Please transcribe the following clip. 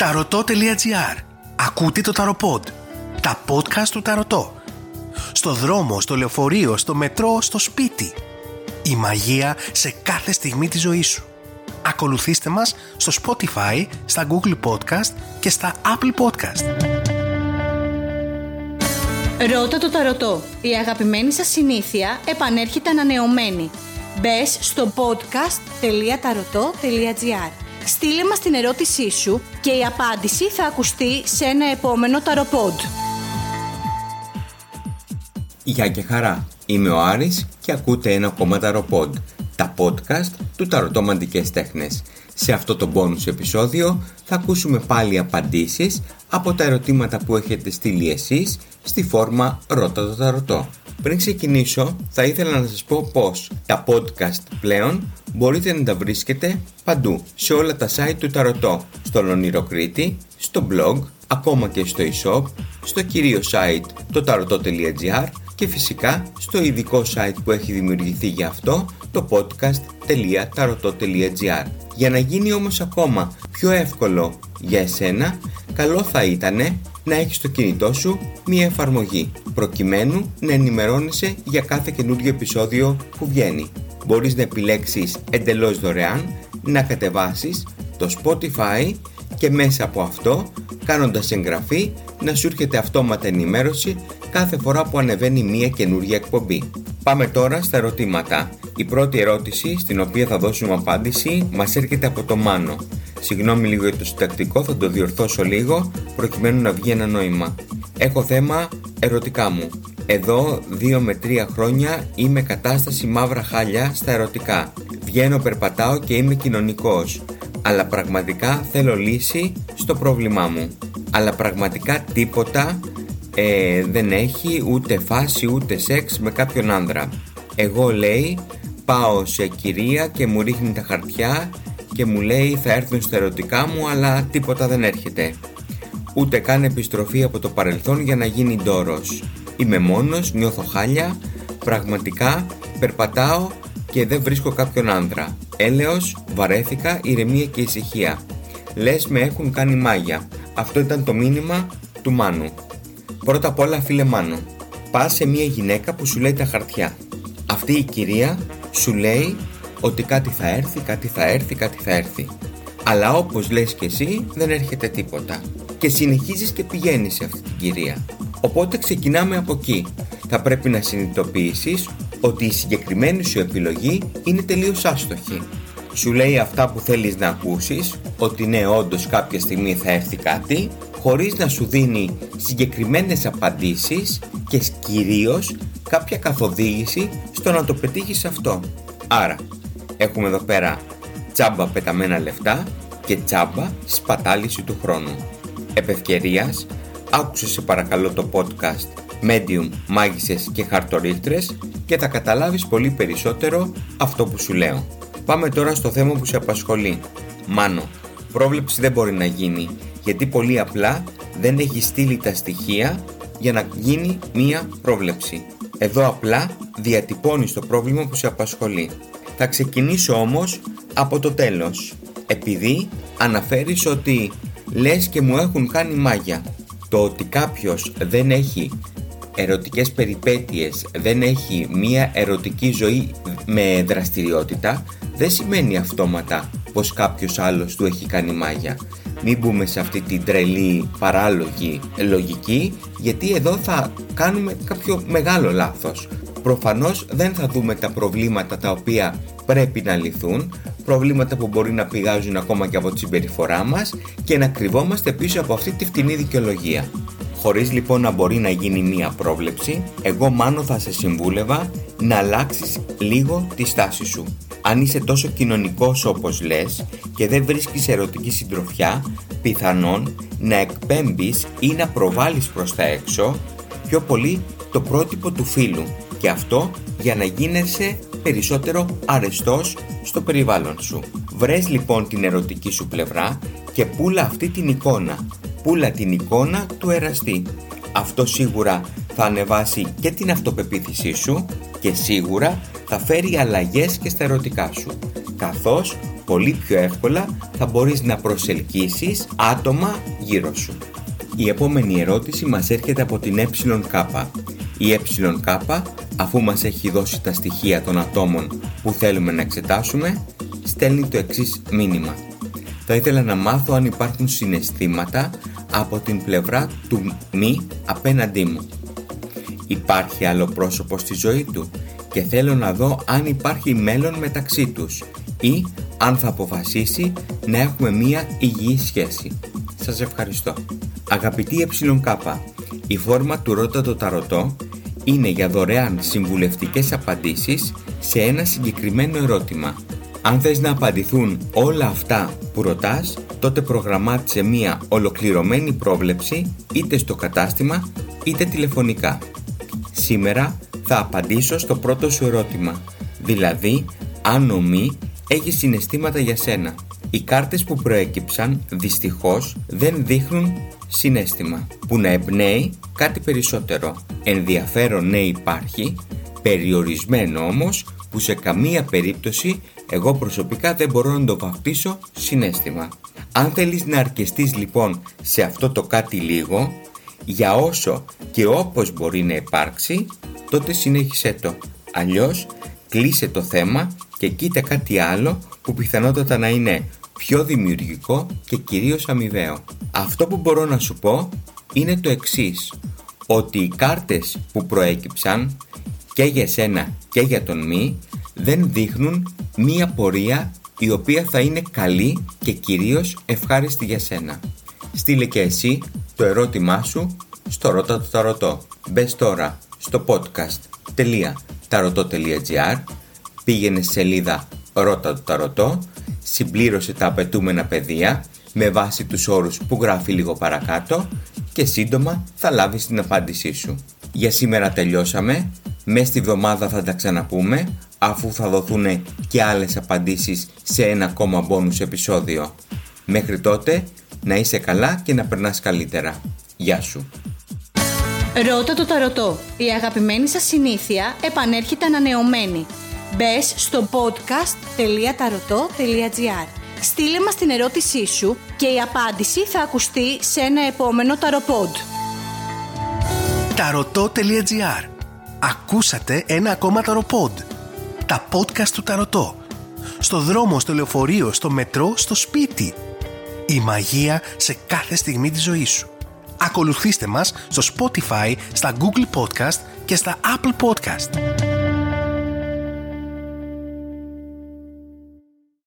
Ταρωτό.gr Ακούτε το Ταροποντ. Τα podcast του Ταρωτό. Στο δρόμο, στο λεωφορείο, στο μετρό, στο σπίτι. Η μαγεία σε κάθε στιγμή της ζωής σου. Ακολουθήστε μας στο Spotify, στα Google Podcast και στα Apple Podcast. Ρώτα το ταρωτό. Η αγαπημένη σας συνήθεια επανέρχεται ανανεωμένη. Μπες στο podcast.taroto.gr Στείλε μας την ερώτησή σου και η απάντηση θα ακουστεί σε ένα επόμενο ταροπόντ. Γεια και χαρά. Είμαι ο Άρης και ακούτε ένα ακόμα ταροπόντ. Τα podcast του Ταρωτόμαντικές Τέχνες. Σε αυτό το bonus επεισόδιο θα ακούσουμε πάλι απαντήσεις από τα ερωτήματα που έχετε στείλει εσείς στη φόρμα Ρώτα το Ταρωτό. Πριν ξεκινήσω θα ήθελα να σας πω πως τα podcast πλέον μπορείτε να τα βρίσκετε παντού σε όλα τα site του Ταρωτό στο Λονιροκρίτη, στο blog, ακόμα και στο e-shop, στο κυρίως site το tarotot.gr και φυσικά στο ειδικό site που έχει δημιουργηθεί για αυτό το podcast.tarotot.gr Για να γίνει όμως ακόμα πιο εύκολο για εσένα, καλό θα ήταν να έχεις στο κινητό σου μία εφαρμογή προκειμένου να ενημερώνεσαι για κάθε καινούριο επεισόδιο που βγαίνει. Μπορείς να επιλέξεις εντελώς δωρεάν να κατεβάσεις το Spotify και μέσα από αυτό κάνοντας εγγραφή να σου έρχεται αυτόματα ενημέρωση κάθε φορά που ανεβαίνει μία καινούργια εκπομπή. Πάμε τώρα στα ερωτήματα. Η πρώτη ερώτηση στην οποία θα δώσουμε απάντηση μας έρχεται από το Μάνο. Συγγνώμη λίγο για το συντακτικό, θα το διορθώσω λίγο προκειμένου να βγει ένα νόημα. Έχω θέμα ερωτικά μου. Εδώ 2 με 3 χρόνια είμαι κατάσταση μαύρα χάλια στα ερωτικά. Βγαίνω, περπατάω και είμαι κοινωνικός. Αλλά πραγματικά θέλω λύση στο πρόβλημά μου. Αλλά πραγματικά τίποτα ε, δεν έχει ούτε φάση ούτε σεξ με κάποιον άνδρα. Εγώ λέει πάω σε κυρία και μου ρίχνει τα χαρτιά και μου λέει θα έρθουν στα ερωτικά μου αλλά τίποτα δεν έρχεται. Ούτε καν επιστροφή από το παρελθόν για να γίνει ντόρος. Είμαι μόνος, νιώθω χάλια, πραγματικά περπατάω και δεν βρίσκω κάποιον άνδρα. Έλεος, βαρέθηκα, ηρεμία και ησυχία. Λες με έχουν κάνει μάγια. Αυτό ήταν το μήνυμα του Μάνου. Πρώτα απ' όλα φίλε Μάνου, πας σε μια γυναίκα που σου λέει τα χαρτιά. Αυτή η κυρία σου λέει ότι κάτι θα έρθει, κάτι θα έρθει, κάτι θα έρθει. Αλλά όπως λες και εσύ δεν έρχεται τίποτα. Και συνεχίζεις και πηγαίνεις σε αυτή την κυρία. Οπότε ξεκινάμε από εκεί. Θα πρέπει να συνειδητοποιήσεις ότι η συγκεκριμένη σου επιλογή είναι τελείως άστοχη. Σου λέει αυτά που θέλεις να ακούσεις, ότι ναι όντως κάποια στιγμή θα έρθει κάτι, χωρίς να σου δίνει συγκεκριμένες απαντήσεις και κυρίως κάποια καθοδήγηση στο να το πετύχεις αυτό. Άρα, έχουμε εδώ πέρα τσάμπα πεταμένα λεφτά και τσάμπα σπατάληση του χρόνου. Επευκαιρίας, άκουσε σε παρακαλώ το podcast Medium, Μάγισσες και Χαρτορίχτρες και θα καταλάβεις πολύ περισσότερο αυτό που σου λέω. Πάμε τώρα στο θέμα που σε απασχολεί. Μάνο, πρόβλεψη δεν μπορεί να γίνει γιατί πολύ απλά δεν έχει στείλει τα στοιχεία για να γίνει μία πρόβλεψη. Εδώ απλά διατυπώνεις το πρόβλημα που σε απασχολεί. Θα ξεκινήσω όμως από το τέλος. Επειδή αναφέρεις ότι λες και μου έχουν κάνει μάγια. Το ότι κάποιος δεν έχει ερωτικές περιπέτειες, δεν έχει μία ερωτική ζωή με δραστηριότητα, δεν σημαίνει αυτόματα πως κάποιος άλλος του έχει κάνει μάγια. Μην μπούμε σε αυτή την τρελή παράλογη λογική, γιατί εδώ θα κάνουμε κάποιο μεγάλο λάθος. Προφανώς δεν θα δούμε τα προβλήματα τα οποία πρέπει να λυθούν, προβλήματα που μπορεί να πηγάζουν ακόμα και από τη συμπεριφορά μας και να κρυβόμαστε πίσω από αυτή τη φτηνή δικαιολογία. Χωρίς λοιπόν να μπορεί να γίνει μία πρόβλεψη, εγώ μάλλον θα σε συμβούλευα να αλλάξεις λίγο τη στάση σου. Αν είσαι τόσο κοινωνικός όπως λες και δεν βρίσκεις ερωτική συντροφιά, πιθανόν να εκπέμπεις ή να προβάλλεις προς τα έξω πιο πολύ το πρότυπο του φίλου και αυτό για να γίνεσαι περισσότερο αρεστός στο περιβάλλον σου. Βρες λοιπόν την ερωτική σου πλευρά και πούλα αυτή την εικόνα. Πούλα την εικόνα του εραστή. Αυτό σίγουρα θα ανεβάσει και την αυτοπεποίθησή σου και σίγουρα θα φέρει αλλαγές και στα ερωτικά σου. Καθώς πολύ πιο εύκολα θα μπορείς να προσελκύσεις άτομα γύρω σου. Η επόμενη ερώτηση μας έρχεται από την ΕΚ. Η ΕΚ, αφού μας έχει δώσει τα στοιχεία των ατόμων που θέλουμε να εξετάσουμε, στέλνει το εξής μήνυμα. Θα ήθελα να μάθω αν υπάρχουν συναισθήματα από την πλευρά του μη απέναντί μου. Υπάρχει άλλο πρόσωπο στη ζωή του και θέλω να δω αν υπάρχει μέλλον μεταξύ τους ή αν θα αποφασίσει να έχουμε μία υγιή σχέση. Σας ευχαριστώ. Αγαπητή ΕΚ, η φόρμα του Ρώτα το Ταρωτό είναι για δωρεάν συμβουλευτικές απαντήσεις σε ένα συγκεκριμένο ερώτημα. Αν θες να απαντηθούν όλα αυτά που ρωτάς, τότε προγραμμάτισε μία ολοκληρωμένη πρόβλεψη είτε στο κατάστημα είτε τηλεφωνικά. Σήμερα θα απαντήσω στο πρώτο σου ερώτημα, δηλαδή αν ο μη έχει συναισθήματα για σένα. Οι κάρτες που προέκυψαν δυστυχώς δεν δείχνουν συνέστημα που να εμπνέει κάτι περισσότερο. Ενδιαφέρον ναι υπάρχει, περιορισμένο όμως που σε καμία περίπτωση εγώ προσωπικά δεν μπορώ να το βαφτίσω συνέστημα. Αν θέλεις να αρκεστείς λοιπόν σε αυτό το κάτι λίγο, για όσο και όπως μπορεί να υπάρξει, τότε συνέχισέ το. Αλλιώς κλείσε το θέμα και κοίτα κάτι άλλο που πιθανότατα να είναι πιο δημιουργικό και κυρίως αμοιβαίο. Αυτό που μπορώ να σου πω είναι το εξής, ότι οι κάρτες που προέκυψαν και για σένα και για τον μη δεν δείχνουν μία πορεία η οποία θα είναι καλή και κυρίως ευχάριστη για σένα. Στείλε και εσύ το ερώτημά σου στο Ρώτα το Ταρωτό. Μπες τώρα στο podcast.tarotot.gr πήγαινε στη σελίδα Ρώτα το Ταρωτό, συμπλήρωσε τα απαιτούμενα πεδία με βάση τους όρους που γράφει λίγο παρακάτω και σύντομα θα λάβεις την απάντησή σου. Για σήμερα τελειώσαμε, μέσα στη βδομάδα θα τα ξαναπούμε αφού θα δοθούν και άλλες απαντήσεις σε ένα ακόμα bonus επεισόδιο. Μέχρι τότε να είσαι καλά και να περνάς καλύτερα. Γεια σου! Ρώτα το ταρωτό. Η αγαπημένη σας συνήθεια επανέρχεται ανανεωμένη. Μπες στο podcast.tarotot.gr Στείλε μας την ερώτησή σου και η απάντηση θα ακουστεί σε ένα επόμενο ταροπόντ. Tarotot.gr Ακούσατε ένα ακόμα ταροπόντ. Τα podcast του Ταρωτό. Στο δρόμο, στο λεωφορείο, στο μετρό, στο σπίτι. Η μαγεία σε κάθε στιγμή της ζωής σου. Ακολουθήστε μας στο Spotify, στα Google Podcast και στα Apple Podcast.